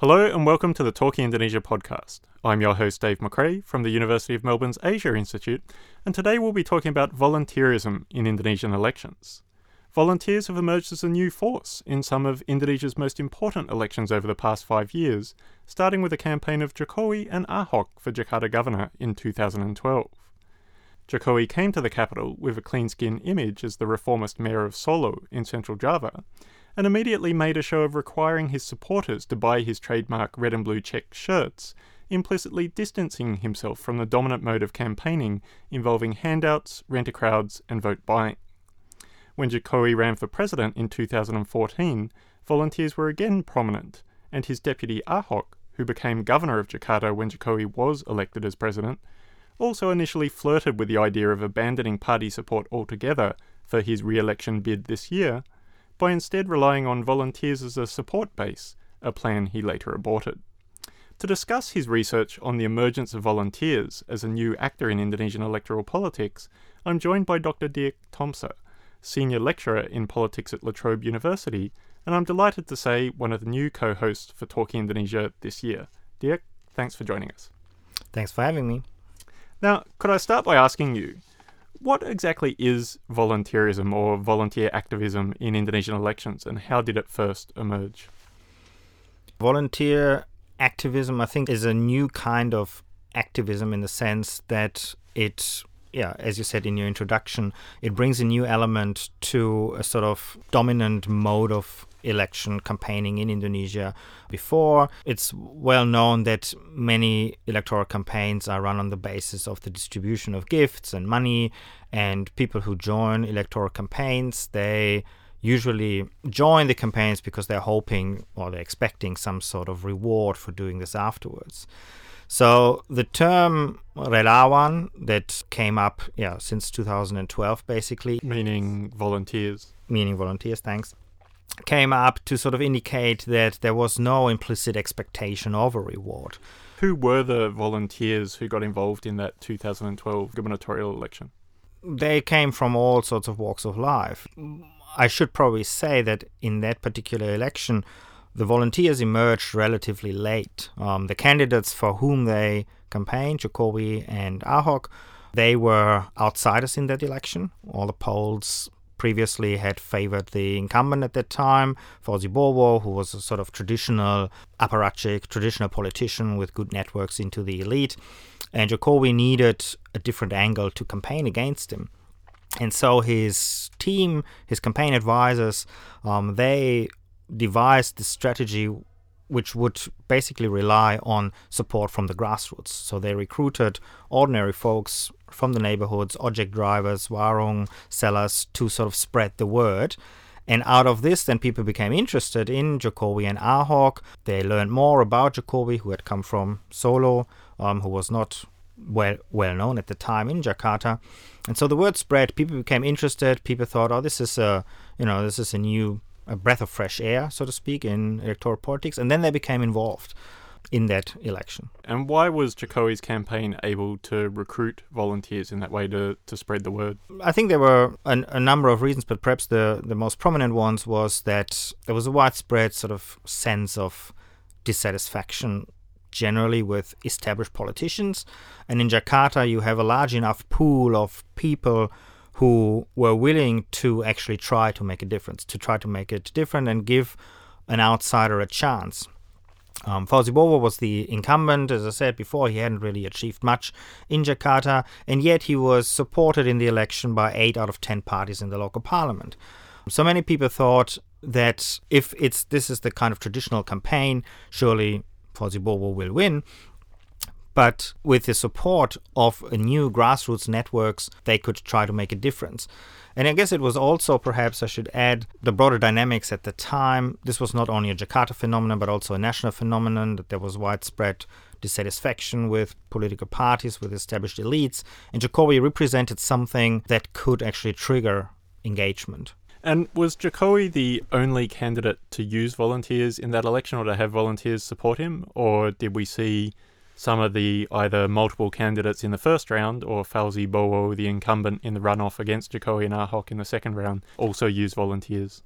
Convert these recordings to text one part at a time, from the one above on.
Hello and welcome to the Talking Indonesia podcast. I'm your host Dave McRae from the University of Melbourne's Asia Institute, and today we'll be talking about volunteerism in Indonesian elections. Volunteers have emerged as a new force in some of Indonesia's most important elections over the past five years, starting with the campaign of Jokowi and Ahok for Jakarta governor in 2012. Jokowi came to the capital with a clean skin image as the reformist mayor of Solo in central Java, and immediately made a show of requiring his supporters to buy his trademark red and blue check shirts, implicitly distancing himself from the dominant mode of campaigning involving handouts, rent a crowds, and vote buying. When Jokowi ran for president in 2014, volunteers were again prominent, and his deputy Ahok, who became governor of Jakarta when Jokowi was elected as president, also initially flirted with the idea of abandoning party support altogether for his re election bid this year by instead relying on volunteers as a support base, a plan he later aborted. To discuss his research on the emergence of volunteers as a new actor in Indonesian electoral politics, I'm joined by Dr. Dirk Tomsa, Senior Lecturer in Politics at La Trobe University, and I'm delighted to say one of the new co hosts for Talking Indonesia this year. Dirk, thanks for joining us. Thanks for having me. Now, could I start by asking you, what exactly is volunteerism or volunteer activism in Indonesian elections and how did it first emerge? Volunteer activism, I think, is a new kind of activism in the sense that it yeah, as you said in your introduction, it brings a new element to a sort of dominant mode of election campaigning in Indonesia before. It's well known that many electoral campaigns are run on the basis of the distribution of gifts and money, and people who join electoral campaigns, they usually join the campaigns because they're hoping or they're expecting some sort of reward for doing this afterwards. So the term relawan that came up, yeah, since 2012, basically, meaning volunteers, meaning volunteers. Thanks. Came up to sort of indicate that there was no implicit expectation of a reward. Who were the volunteers who got involved in that 2012 gubernatorial election? They came from all sorts of walks of life. I should probably say that in that particular election, the volunteers emerged relatively late. Um, the candidates for whom they campaigned, Jokowi and Ahok, they were outsiders in that election. All the polls previously had favored the incumbent at that time, Fauzi Bowo, who was a sort of traditional apparatchik, traditional politician with good networks into the elite. And Jokowi needed a different angle to campaign against him. And so his team, his campaign advisors, um, they devised this strategy which would basically rely on support from the grassroots. So they recruited ordinary folks from the neighborhoods, ojek drivers, warung sellers, to sort of spread the word. And out of this, then people became interested in Jokowi and Ahok. They learned more about Jokowi, who had come from Solo, um, who was not well well known at the time in Jakarta. And so the word spread. People became interested. People thought, "Oh, this is a you know this is a new a breath of fresh air, so to speak, in electoral politics, and then they became involved in that election. And why was Jokowi's campaign able to recruit volunteers in that way to, to spread the word? I think there were a, a number of reasons, but perhaps the, the most prominent ones was that there was a widespread sort of sense of dissatisfaction generally with established politicians. And in Jakarta, you have a large enough pool of people who were willing to actually try to make a difference, to try to make it different and give an outsider a chance. Um, Fauzi was the incumbent, as I said before, he hadn't really achieved much in Jakarta, and yet he was supported in the election by 8 out of 10 parties in the local parliament. So many people thought that if it's this is the kind of traditional campaign, surely Fauzi Bowo will win. But with the support of new grassroots networks, they could try to make a difference. And I guess it was also, perhaps I should add, the broader dynamics at the time. This was not only a Jakarta phenomenon, but also a national phenomenon, that there was widespread dissatisfaction with political parties, with established elites. And Jokowi represented something that could actually trigger engagement. And was Jokowi the only candidate to use volunteers in that election or to have volunteers support him? Or did we see some of the either multiple candidates in the first round or Fauzi Bowo, the incumbent in the runoff against Jokowi and Ahok in the second round, also use volunteers.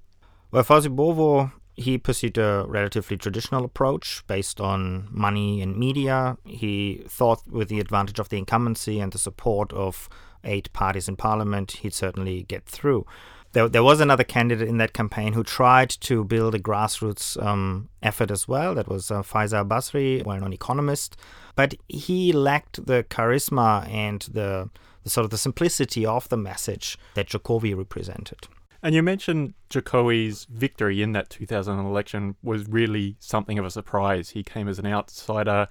Well, Fauzi Bowo he pursued a relatively traditional approach based on money and media. He thought, with the advantage of the incumbency and the support of eight parties in parliament, he'd certainly get through. There, there was another candidate in that campaign who tried to build a grassroots um, effort as well. That was uh, Faisal Basri, well known economist. But he lacked the charisma and the, the sort of the simplicity of the message that Jokowi represented. And you mentioned Jokowi's victory in that 2000 election was really something of a surprise. He came as an outsider,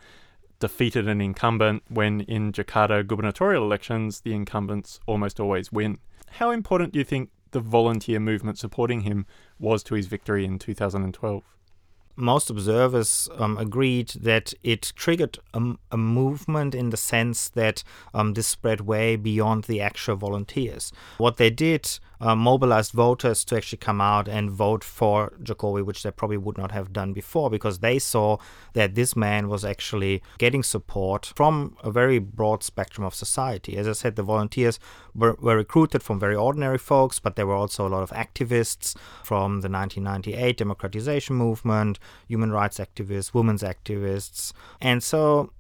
defeated an incumbent, when in Jakarta gubernatorial elections, the incumbents almost always win. How important do you think the volunteer movement supporting him was to his victory in 2012? Most observers um, agreed that it triggered a, a, movement in the sense that um, this spread way beyond the actual volunteers. What they did uh, mobilized voters to actually come out and vote for Jokowi, which they probably would not have done before because they saw that this man was actually getting support from a very broad spectrum of society. As I said, the volunteers were, were recruited from very ordinary folks, but there were also a lot of activists from the 1998 democratization movement, human rights activists, women's activists. And so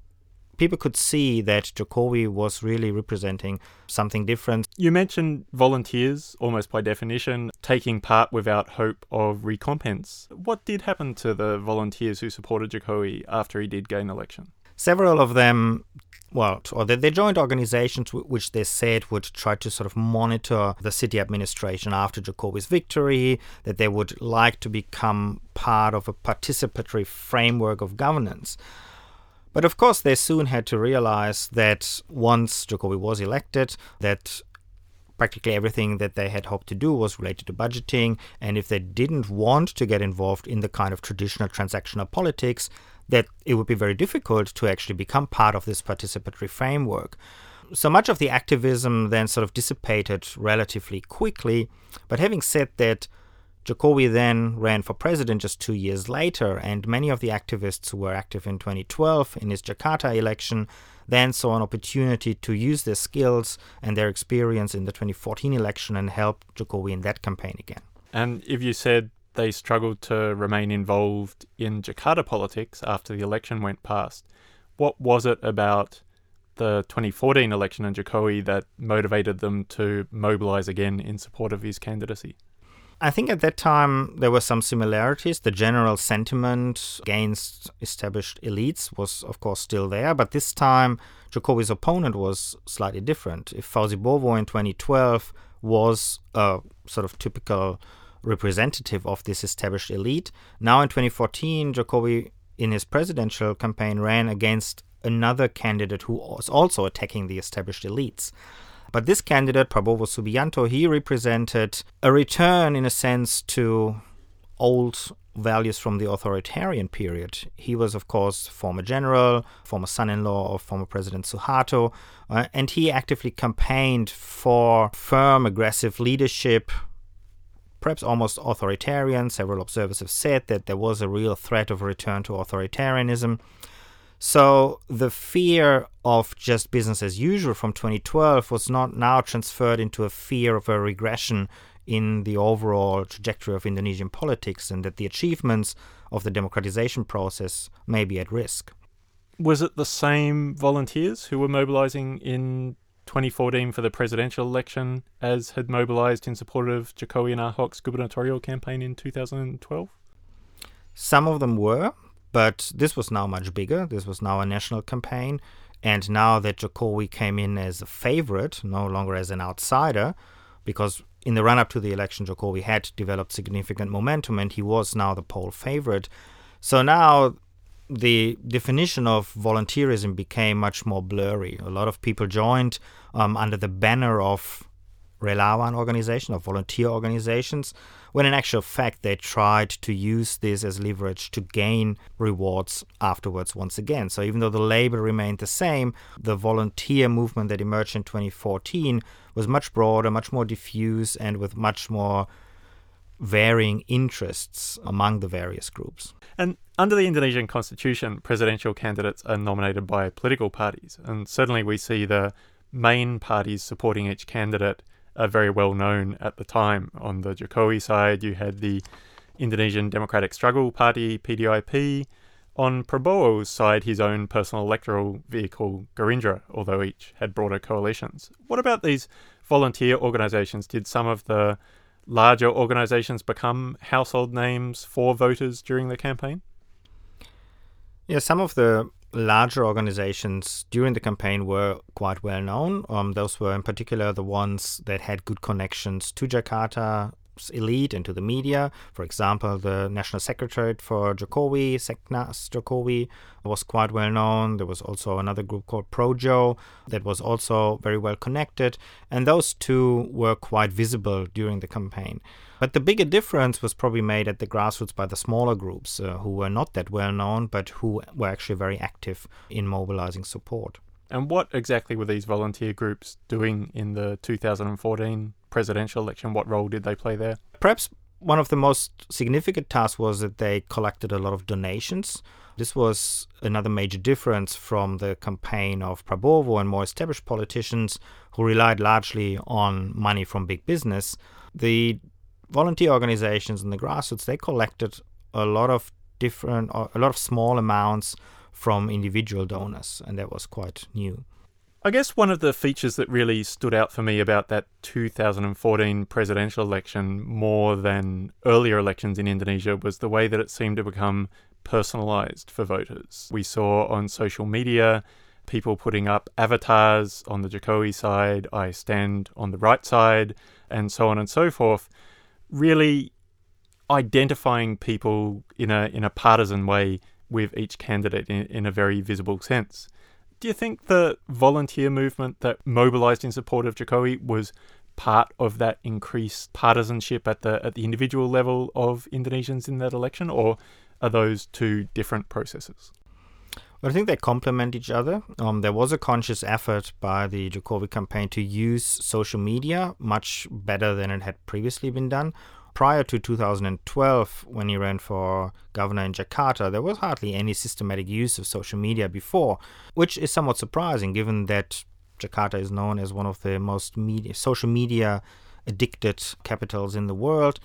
people could see that Jokowi was really representing something different. You mentioned volunteers, almost by definition, taking part without hope of recompense. What did happen to the volunteers who supported Jokowi after he did gain election? Several of them well, or they, they joined organizations which they said would try to sort of monitor the city administration after Jokowi's victory, that they would like to become part of a participatory framework of governance. But of course, they soon had to realize that once Jokowi was elected, that practically everything that they had hoped to do was related to budgeting. And if they didn't want to get involved in the kind of traditional transactional politics, that it would be very difficult to actually become part of this participatory framework. So much of the activism then sort of dissipated relatively quickly. But having said that, Jokowi then ran for president just two years later, and many of the activists who were active in 2012 in his Jakarta election then saw an opportunity to use their skills and their experience in the 2014 election and help Jokowi in that campaign again. And if you said they struggled to remain involved in Jakarta politics after the election went past, what was it about the 2014 election in Jokowi that motivated them to mobilize again in support of his candidacy? I think at that time there were some similarities. The general sentiment against established elites was, of course, still there, but this time Jokowi's opponent was slightly different. If Fauzi Bowo in 2012 was a sort of typical representative of this established elite, now in 2014, Jokowi, in his presidential campaign, ran against another candidate who was also attacking the established elites. But this candidate, Prabowo Subianto, he represented a return, in a sense, to old values from the authoritarian period. He was, of course, former general, former son-in-law of former President Suharto, uh, and he actively campaigned for firm, aggressive leadership, perhaps almost authoritarian. Several observers have said that there was a real threat of a return to authoritarianism. So the fear of just business as usual from 2012 was not now transferred into a fear of a regression in the overall trajectory of Indonesian politics and that the achievements of the democratization process may be at risk. Was it the same volunteers who were mobilizing in 2014 for the presidential election as had mobilized in support of Jokowi and Ahok's gubernatorial campaign in 2012? Some of them were. But this was now much bigger. This was now a national campaign. And now that Jokowi came in as a favorite, no longer as an outsider, because in the run up to the election, Jokowi had developed significant momentum and he was now the poll favorite. So now the definition of volunteerism became much more blurry. A lot of people joined um, under the banner of Relawan organization, or volunteer organizations when in actual fact they tried to use this as leverage to gain rewards afterwards once again. So even though the label remained the same, the volunteer movement that emerged in 2014 was much broader, much more diffuse, and with much more varying interests among the various groups. And under the Indonesian constitution, presidential candidates are nominated by political parties. And certainly we see the main parties supporting each candidate are very well known at the time. On the Jokowi side, you had the Indonesian Democratic Struggle Party, PDIP. On Prabowo's side, his own personal electoral vehicle, Gerindra, although each had broader coalitions. What about these volunteer organisations? Did some of the larger organisations become household names for voters during the campaign? Yeah, some of the larger organizations during the campaign were quite well known. Um, those were in particular the ones that had good connections to Jakarta, elite and to the media. For example, the National Secretariat for Jokowi, Seknas Jokowi, was quite well known. There was also another group called Projo that was also very well connected. And those two were quite visible during the campaign. But the bigger difference was probably made at the grassroots by the smaller groups uh, who were not that well known, but who were actually very active in mobilizing support. And what exactly were these volunteer groups doing in the 2014 presidential election? What role did they play there? Perhaps one of the most significant tasks was that they collected a lot of donations. This was another major difference from the campaign of Prabowo and more established politicians who relied largely on money from big business. The volunteer organizations and the grassroots they collected a lot of different a lot of small amounts from individual donors, and that was quite new. I guess one of the features that really stood out for me about that 2014 presidential election more than earlier elections in Indonesia was the way that it seemed to become personalized for voters. We saw on social media people putting up avatars on the Jokowi side, I stand on the right side, and so on and so forth, really identifying people in a in a partisan way with each candidate in, in a very visible sense. Do you think the volunteer movement that mobilized in support of Jokowi was part of that increased partisanship at the at the individual level of Indonesians in that election, or are those two different processes? Well, I think they complement each other. Um, there was a conscious effort by the Jokowi campaign to use social media much better than it had previously been done prior to 2012, when he ran for governor in Jakarta, there was hardly any systematic use of social media before, which is somewhat surprising given that Jakarta is known as one of the most media, social media addicted capitals in the world.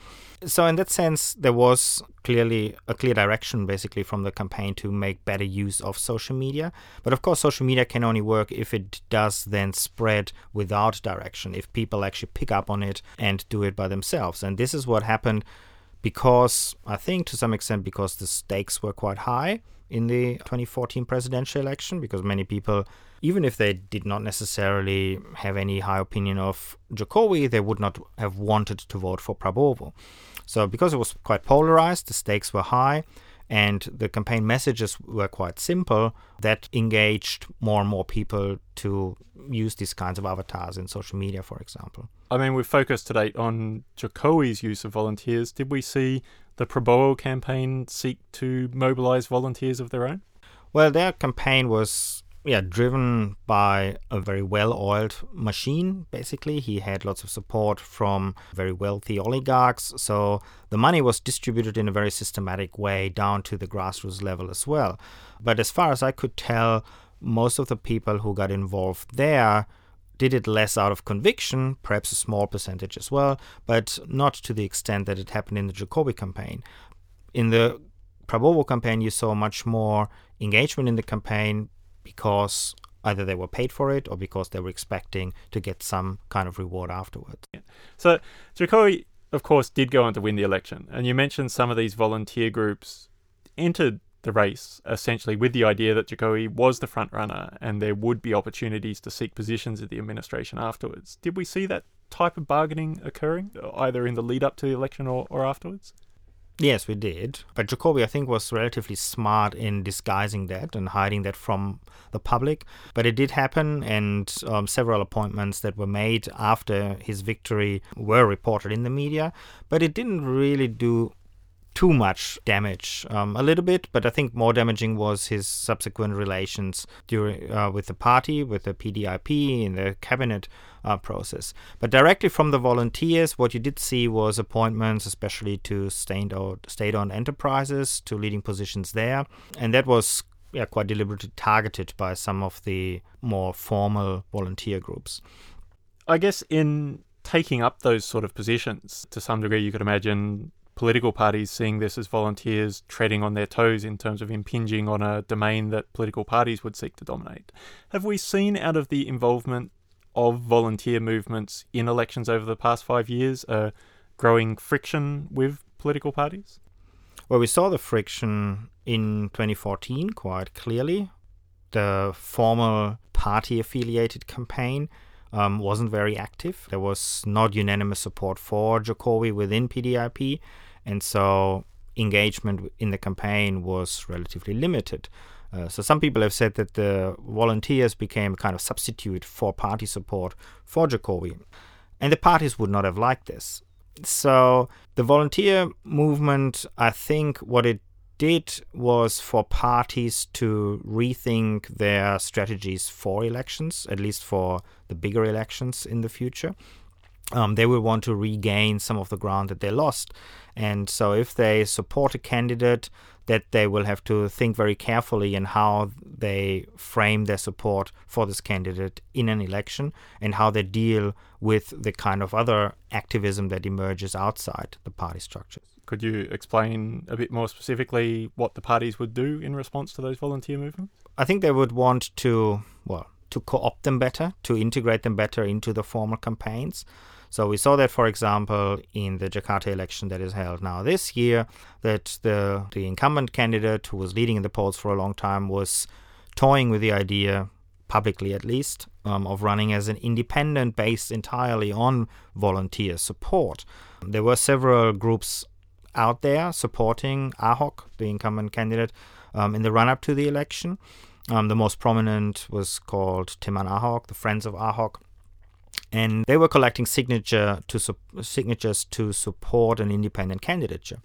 So, in that sense, there was clearly a clear direction basically from the campaign to make better use of social media. But of course, social media can only work if it does then spread without direction, if people actually pick up on it and do it by themselves. And this is what happened because I think to some extent because the stakes were quite high in the 2014 presidential election because many people even if they did not necessarily have any high opinion of Jokowi, they would not have wanted to vote for Prabowo. So, because it was quite polarized, the stakes were high, and the campaign messages were quite simple, that engaged more and more people to use these kinds of avatars in social media, for example. I mean, we've focused today on Jokowi's use of volunteers. Did we see the Prabowo campaign seek to mobilize volunteers of their own? Well, their campaign was yeah, driven by a very well oiled machine, basically. He had lots of support from very wealthy oligarchs. So the money was distributed in a very systematic way down to the grassroots level as well. But as far as I could tell, most of the people who got involved there did it less out of conviction, perhaps a small percentage as well, but not to the extent that it happened in the Jokowi campaign. In the Prabowo campaign, you saw much more engagement in the campaign, because either they were paid for it or because they were expecting to get some kind of reward afterwards. So Jokowi, of course, did go on to win the election, and you mentioned some of these volunteer groups entered the race essentially with the idea that Jokowi was the front runner and there would be opportunities to seek positions in the administration afterwards. Did we see that type of bargaining occurring either in the lead up to the election or, or afterwards? Yes, we did. But Jokowi, I think, was relatively smart in disguising that and hiding that from the public. But it did happen, and um, several appointments that were made after his victory were reported in the media. But it didn't really do too much damage. Um, a little bit, but I think more damaging was his subsequent relations during uh, with the party, with the PDIP in the cabinet uh, process. But directly from the volunteers, what you did see was appointments, especially to state-owned enterprises, to leading positions there, and that was yeah, quite deliberately targeted by some of the more formal volunteer groups. I guess in taking up those sort of positions, to some degree, you could imagine political parties seeing this as volunteers treading on their toes in terms of impinging on a domain that political parties would seek to dominate. Have we seen out of the involvement of volunteer movements in elections over the past five years a growing friction with political parties? Well, we saw the friction in 2014 quite clearly. The formal party affiliated campaign um, wasn't very active. There was not unanimous support for Jokowi within PDIP, and so engagement in the campaign was relatively limited. Uh, so some people have said that the volunteers became a kind of substitute for party support for Jokowi. And the parties would not have liked this. So the volunteer movement, I think what it did was for parties to rethink their strategies for elections, at least for the bigger elections in the future. Um, they will want to regain some of the ground that they lost. And so, if they support a candidate, that they will have to think very carefully in how they frame their support for this candidate in an election and how they deal with the kind of other activism that emerges outside the party structures. Could you explain a bit more specifically what the parties would do in response to those volunteer movements? I think they would want to, well, to co opt them better, to integrate them better into the formal campaigns. So we saw that, for example, in the Jakarta election that is held now this year, that the the incumbent candidate who was leading in the polls for a long time was toying with the idea, publicly at least, um, of running as an independent based entirely on volunteer support. There were several groups out there supporting Ahok, the incumbent candidate, um, in the run up to the election. Um, the most prominent was called Teman Ahok, the Friends of Ahok and they were collecting signature to su- signatures to support an independent candidature.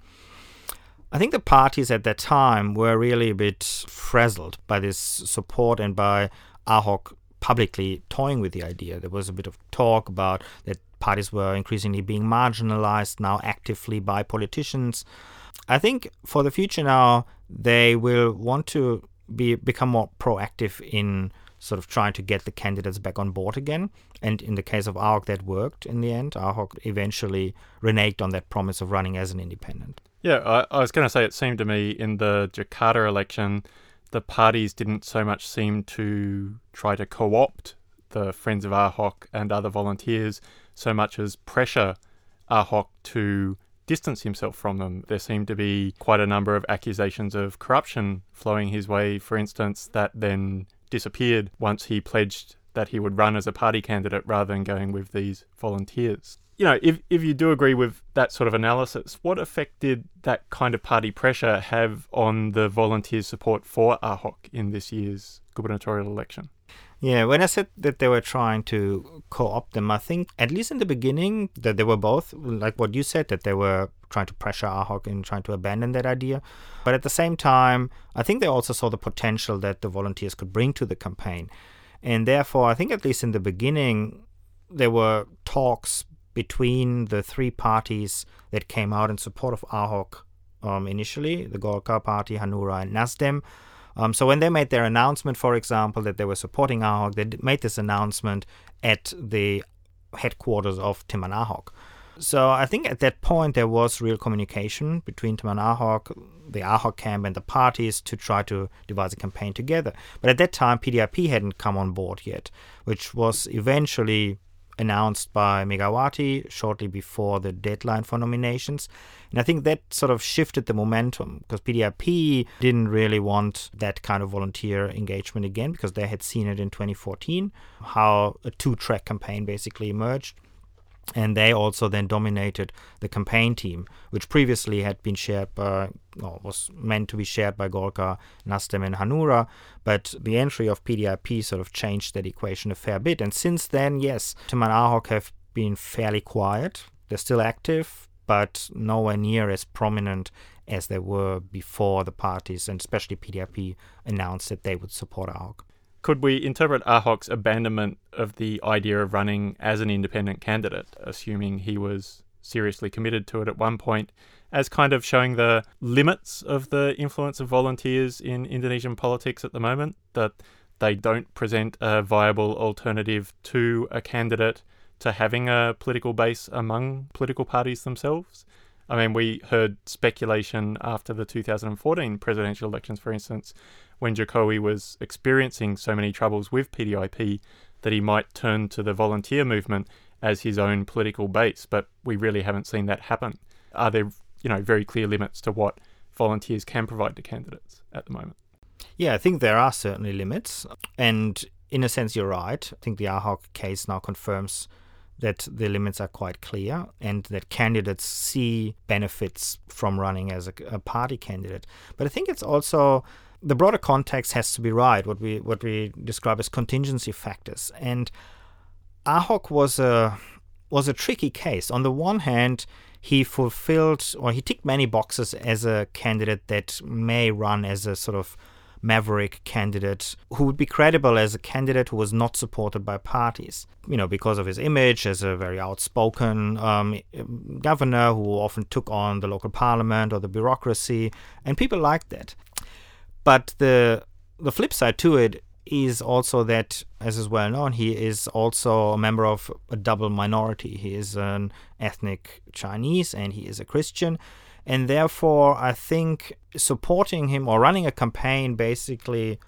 I think the parties at that time were really a bit frazzled by this support and by Ahok publicly toying with the idea. There was a bit of talk about that parties were increasingly being marginalized now actively by politicians. I think for the future now, they will want to be become more proactive in sort of trying to get the candidates back on board again. And in the case of Ahok, that worked in the end. Ahok eventually reneged on that promise of running as an independent. Yeah, I, I was going to say it seemed to me in the Jakarta election, the parties didn't so much seem to try to co opt the Friends of Ahok and other volunteers so much as pressure Ahok to distance himself from them. There seemed to be quite a number of accusations of corruption flowing his way, for instance, that then disappeared once he pledged that he would run as a party candidate rather than going with these volunteers. You know, if, if you do agree with that sort of analysis, what effect did that kind of party pressure have on the volunteer support for Ahok in this year's gubernatorial election? Yeah, when I said that they were trying to co-opt them, I think at least in the beginning that they were both like what you said that they were trying to pressure Ahok and trying to abandon that idea. But at the same time, I think they also saw the potential that the volunteers could bring to the campaign. And therefore, I think at least in the beginning, there were talks between the three parties that came out in support of Ahok um, initially the Golkar Party, Hanura, and Nasdem um, so when they made their announcement, for example, that they were supporting Ahok, they made this announcement at the headquarters of Teman Ahok. So I think at that point there was real communication between Teman Ahok, the Ahok camp, and the parties to try to devise a campaign together. But at that time, PDIP hadn't come on board yet, which was eventually announced by Megawati shortly before the deadline for nominations. And I think that sort of shifted the momentum because PDIP didn't really want that kind of volunteer engagement again because they had seen it in 2014, how a two track campaign basically emerged. And they also then dominated the campaign team, which previously had been shared by, or was meant to be shared by Golkar, Nasdem, and Hanura. But the entry of PDIP sort of changed that equation a fair bit. And since then, yes, Teman Ahok have been fairly quiet. They're still active, but nowhere near as prominent as they were before the parties, and especially PDIP, announced that they would support Ahok could we interpret Ahok's abandonment of the idea of running as an independent candidate, assuming he was seriously committed to it at one point, as kind of showing the limits of the influence of volunteers in Indonesian politics at the moment? That they don't present a viable alternative to a candidate to having a political base among political parties themselves? I mean, we heard speculation after the 2014 presidential elections, for instance, when Jokowi was experiencing so many troubles with PDIP that he might turn to the volunteer movement as his own political base, but we really haven't seen that happen. Are there, you know, very clear limits to what volunteers can provide to candidates at the moment? Yeah, I think there are certainly limits. And in a sense, you're right. I think the Ahok case now confirms that the limits are quite clear and that candidates see benefits from running as a, a, party candidate. But I think it's also the broader context has to be right. What we what we describe as contingency factors and Ahok was a was a tricky case. On the one hand, he fulfilled or he ticked many boxes as a candidate that may run as a sort of maverick candidate who would be credible as a candidate who was not supported by parties. You know, because of his image as a very outspoken um, governor who often took on the local parliament or the bureaucracy, and people liked that. But the the flip side to it is also that, as is well known, he is also a member of a double minority. He is an ethnic Chinese and he is a Christian. And therefore, I think supporting him or running a campaign basically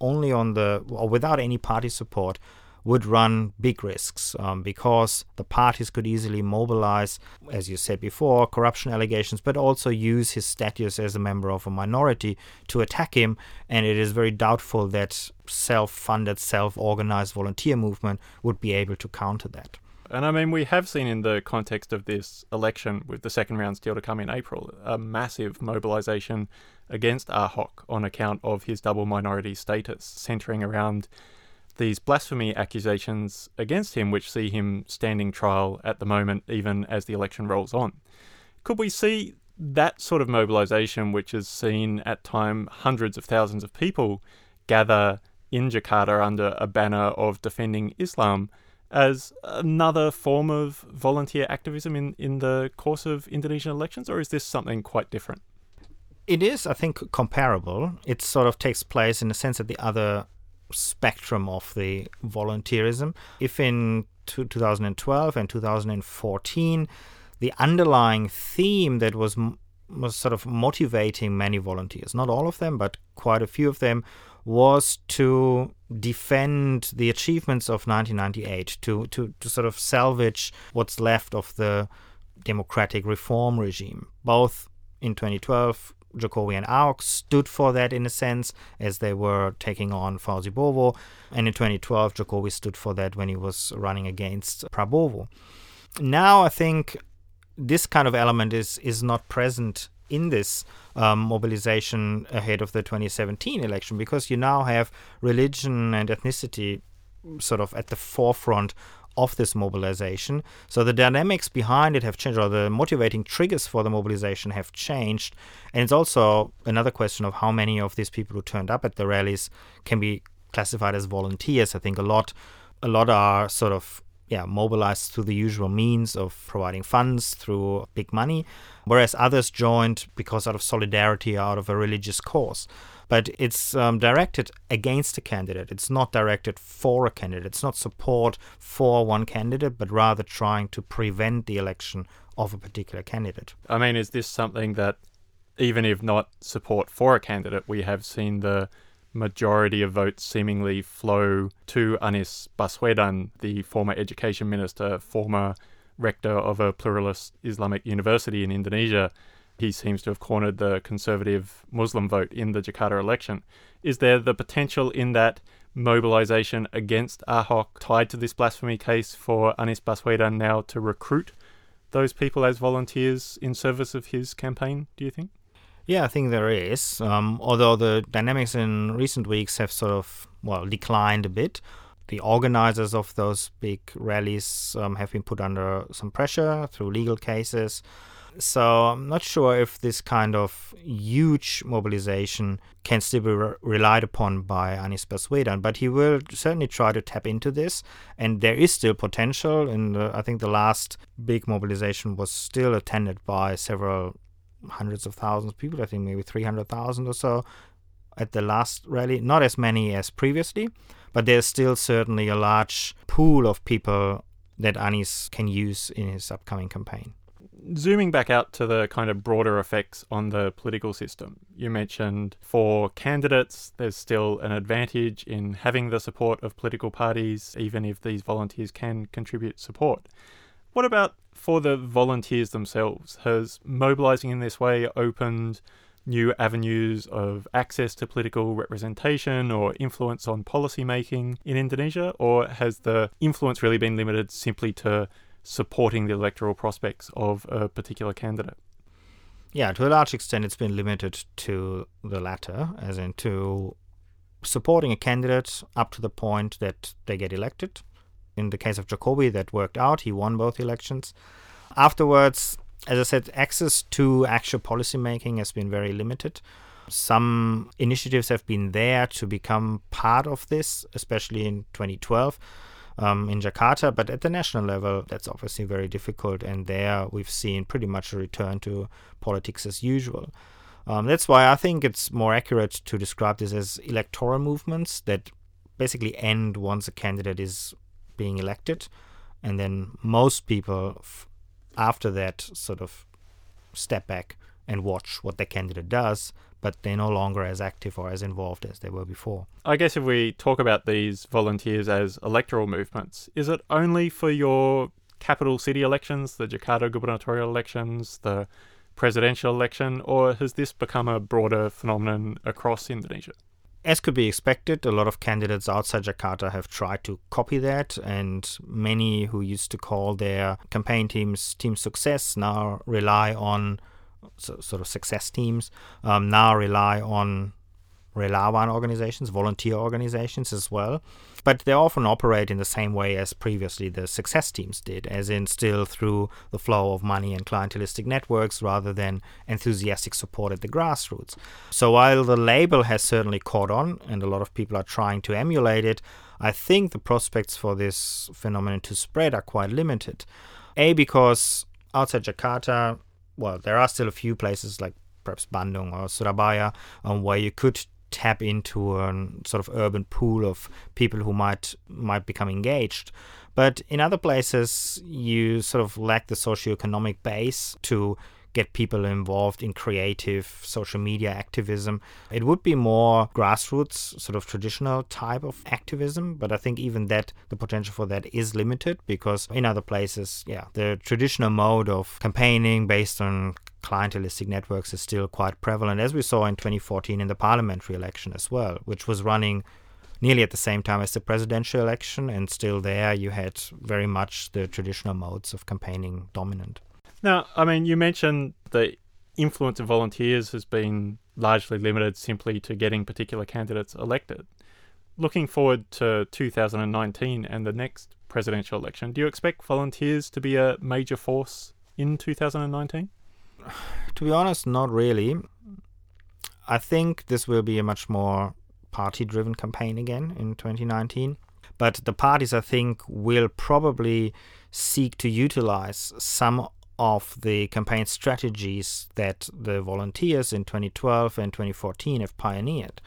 only on the or without any party support would run big risks um, because the parties could easily mobilize, as you said before, corruption allegations, but also use his status as a member of a minority to attack him. And it is very doubtful that self funded, self organized volunteer movement would be able to counter that. And I mean, we have seen in the context of this election, with the second round still to come in April, a massive mobilization against Ahok on account of his double minority status, centering around these blasphemy accusations against him, which see him standing trial at the moment, even as the election rolls on. Could we see that sort of mobilization, which has seen at time hundreds of thousands of people gather in Jakarta under a banner of defending Islam? as another form of volunteer activism in, in the course of Indonesian elections, or is this something quite different? It is, I think, comparable. It sort of takes place in the sense at the other spectrum of the volunteerism. If in 2012 and 2014, the underlying theme that was was sort of motivating many volunteers, not all of them, but quite a few of them, was to defend the achievements of 1998, to, to, to sort of salvage what's left of the democratic reform regime. Both in 2012, Jokowi and Ahok stood for that in a sense, as they were taking on Fauzi Bowo. And in 2012, Jokowi stood for that when he was running against Prabowo. Now, I think this kind of element is, is not present in this um, mobilization ahead of the 2017 election because you now have religion and ethnicity sort of at the forefront of this mobilization. So the dynamics behind it have changed, or the motivating triggers for the mobilization have changed. And it's also another question of how many of these people who turned up at the rallies can be classified as volunteers. I think a lot, a lot are sort of yeah, mobilized through the usual means of providing funds through big money, whereas others joined because out of solidarity, out of a religious cause. But it's um, directed against a candidate. It's not directed for a candidate. It's not support for one candidate, but rather trying to prevent the election of a particular candidate. I mean, is this something that, even if not support for a candidate, we have seen the majority of votes seemingly flow to Anies Baswedan, the former education minister, former rector of a pluralist Islamic university in Indonesia. He seems to have cornered the conservative Muslim vote in the Jakarta election. Is there the potential in that mobilization against Ahok tied to this blasphemy case for Anies Baswedan now to recruit those people as volunteers in service of his campaign, do you think? Yeah, I think there is. Um, although the dynamics in recent weeks have sort of, well, declined a bit. The organizers of those big rallies um, have been put under some pressure through legal cases. So I'm not sure if this kind of huge mobilization can still be re- relied upon by Anies Baswedan, but he will certainly try to tap into this, and there is still potential. And I think the last big mobilization was still attended by several hundreds of thousands of people. I think maybe 300,000 or so at the last rally. Not as many as previously, but there's still certainly a large pool of people that Anies can use in his upcoming campaign. zooming back out to the kind of broader effects on the political system, you mentioned for candidates, there's still an advantage in having the support of political parties, even if these volunteers can contribute support. What about for the volunteers themselves? Has mobilising in this way opened new avenues of access to political representation or influence on policy making in Indonesia, or has the influence really been limited simply to supporting the electoral prospects of a particular candidate? Yeah, to a large extent, it's been limited to the latter, as in to supporting a candidate up to the point that they get elected. In the case of Jokowi, that worked out. He won both elections. Afterwards, as I said, access to actual policymaking has been very limited. Some initiatives have been there to become part of this, especially in 2012 um, in Jakarta, but at the national level, that's obviously very difficult. And there we've seen pretty much a return to politics as usual. Um, that's why I think it's more accurate to describe this as electoral movements that basically end once a candidate is being elected. And then most people f- after that sort of step back and watch what their candidate does, but they're no longer as active or as involved as they were before. I guess if we talk about these volunteers as electoral movements, is it only for your capital city elections, the Jakarta gubernatorial elections, the presidential election, or has this become a broader phenomenon across Indonesia? As could be expected, a lot of candidates outside Jakarta have tried to copy that, and many who used to call their campaign teams Team Success now rely on so, sort of success teams, um, now rely on Relawan organizations, volunteer organizations as well. But they often operate in the same way as previously the success teams did, as in still through the flow of money and clientelistic networks rather than enthusiastic support at the grassroots. So while the label has certainly caught on and a lot of people are trying to emulate it, I think the prospects for this phenomenon to spread are quite limited. A, because outside Jakarta, well, there are still a few places like perhaps Bandung or Surabaya um, where you could tap into a sort of urban pool of people who might might become engaged. But in other places, you sort of lack the socioeconomic base to get people involved in creative social media activism. It would be more grassroots, sort of traditional type of activism, but I think even that, the potential for that is limited because in other places, yeah, the traditional mode of campaigning based on clientelistic networks is still quite prevalent, as we saw in 2014 in the parliamentary election as well, which was running nearly at the same time as the presidential election, and still there you had very much the traditional modes of campaigning dominant. Now, I mean, you mentioned the influence of volunteers has been largely limited simply to getting particular candidates elected. Looking forward to 2019 and the next presidential election, do you expect volunteers to be a major force in 2019? To be honest, not really. I think this will be a much more party driven campaign again in 2019. But the parties, I think, will probably seek to utilize some of the campaign strategies that the volunteers in 2012 and 2014 have pioneered.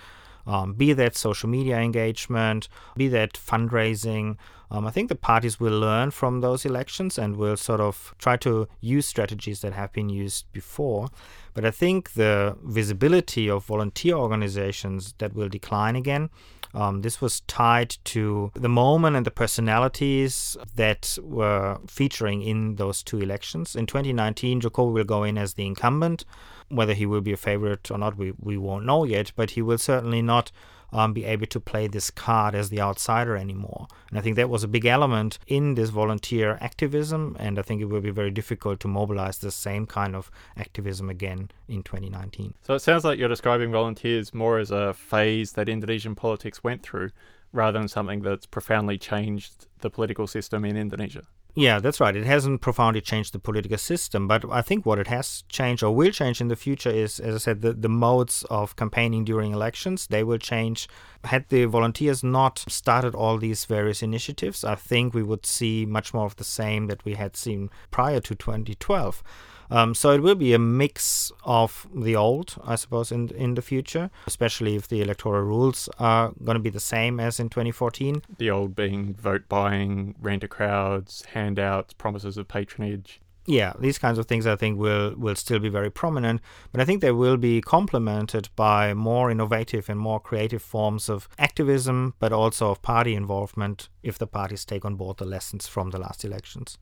Um, be that social media engagement, be that fundraising. Um, I think the parties will learn from those elections and will sort of try to use strategies that have been used before. But I think the visibility of volunteer organizations that will decline again um, this was tied to the moment and the personalities that were featuring in those two elections. In 2019, Jokowi will go in as the incumbent. Whether he will be a favorite or not, we, we won't know yet, but he will certainly not um, be able to play this card as the outsider anymore. And I think that was a big element in this volunteer activism, and I think it will be very difficult to mobilize the same kind of activism again in 2019. So it sounds like you're describing volunteers more as a phase that Indonesian politics went through rather than something that's profoundly changed the political system in Indonesia. Yeah, that's right. It hasn't profoundly changed the political system, but I think what it has changed or will change in the future is, as I said, the, the modes of campaigning during elections. They will change. Had the volunteers not started all these various initiatives, I think we would see much more of the same that we had seen prior to 2012. Um, so it will be a mix of the old, I suppose, in in the future, especially if the electoral rules are going to be the same as in 2014. The old being vote buying, rent a crowds, handouts, promises of patronage. yeah, these kinds of things I think will will still be very prominent, but I think they will be complemented by more innovative and more creative forms of activism, but also of party involvement if the parties take on board the lessons from the last elections.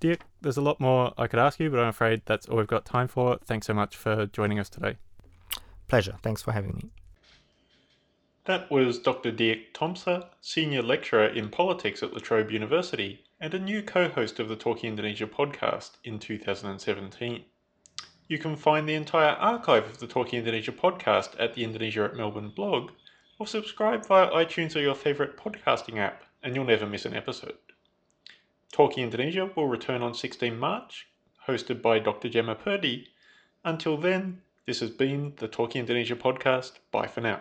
Dirk, there's a lot more I could ask you, but I'm afraid that's all we've got time for. Thanks so much for joining us today. Pleasure. Thanks for having me. That was Dr. Dirk Tomsa, Senior Lecturer in Politics at La Trobe University and a new co host of the Talking Indonesia podcast in 2017. You can find the entire archive of the Talking Indonesia podcast at the Indonesia at Melbourne blog, or subscribe via iTunes or your favourite podcasting app, and you'll never miss an episode. Talking Indonesia will return on 16 March, hosted by Dr. Jemma Purdey. Until then, this has been the Talking Indonesia podcast. Bye for now.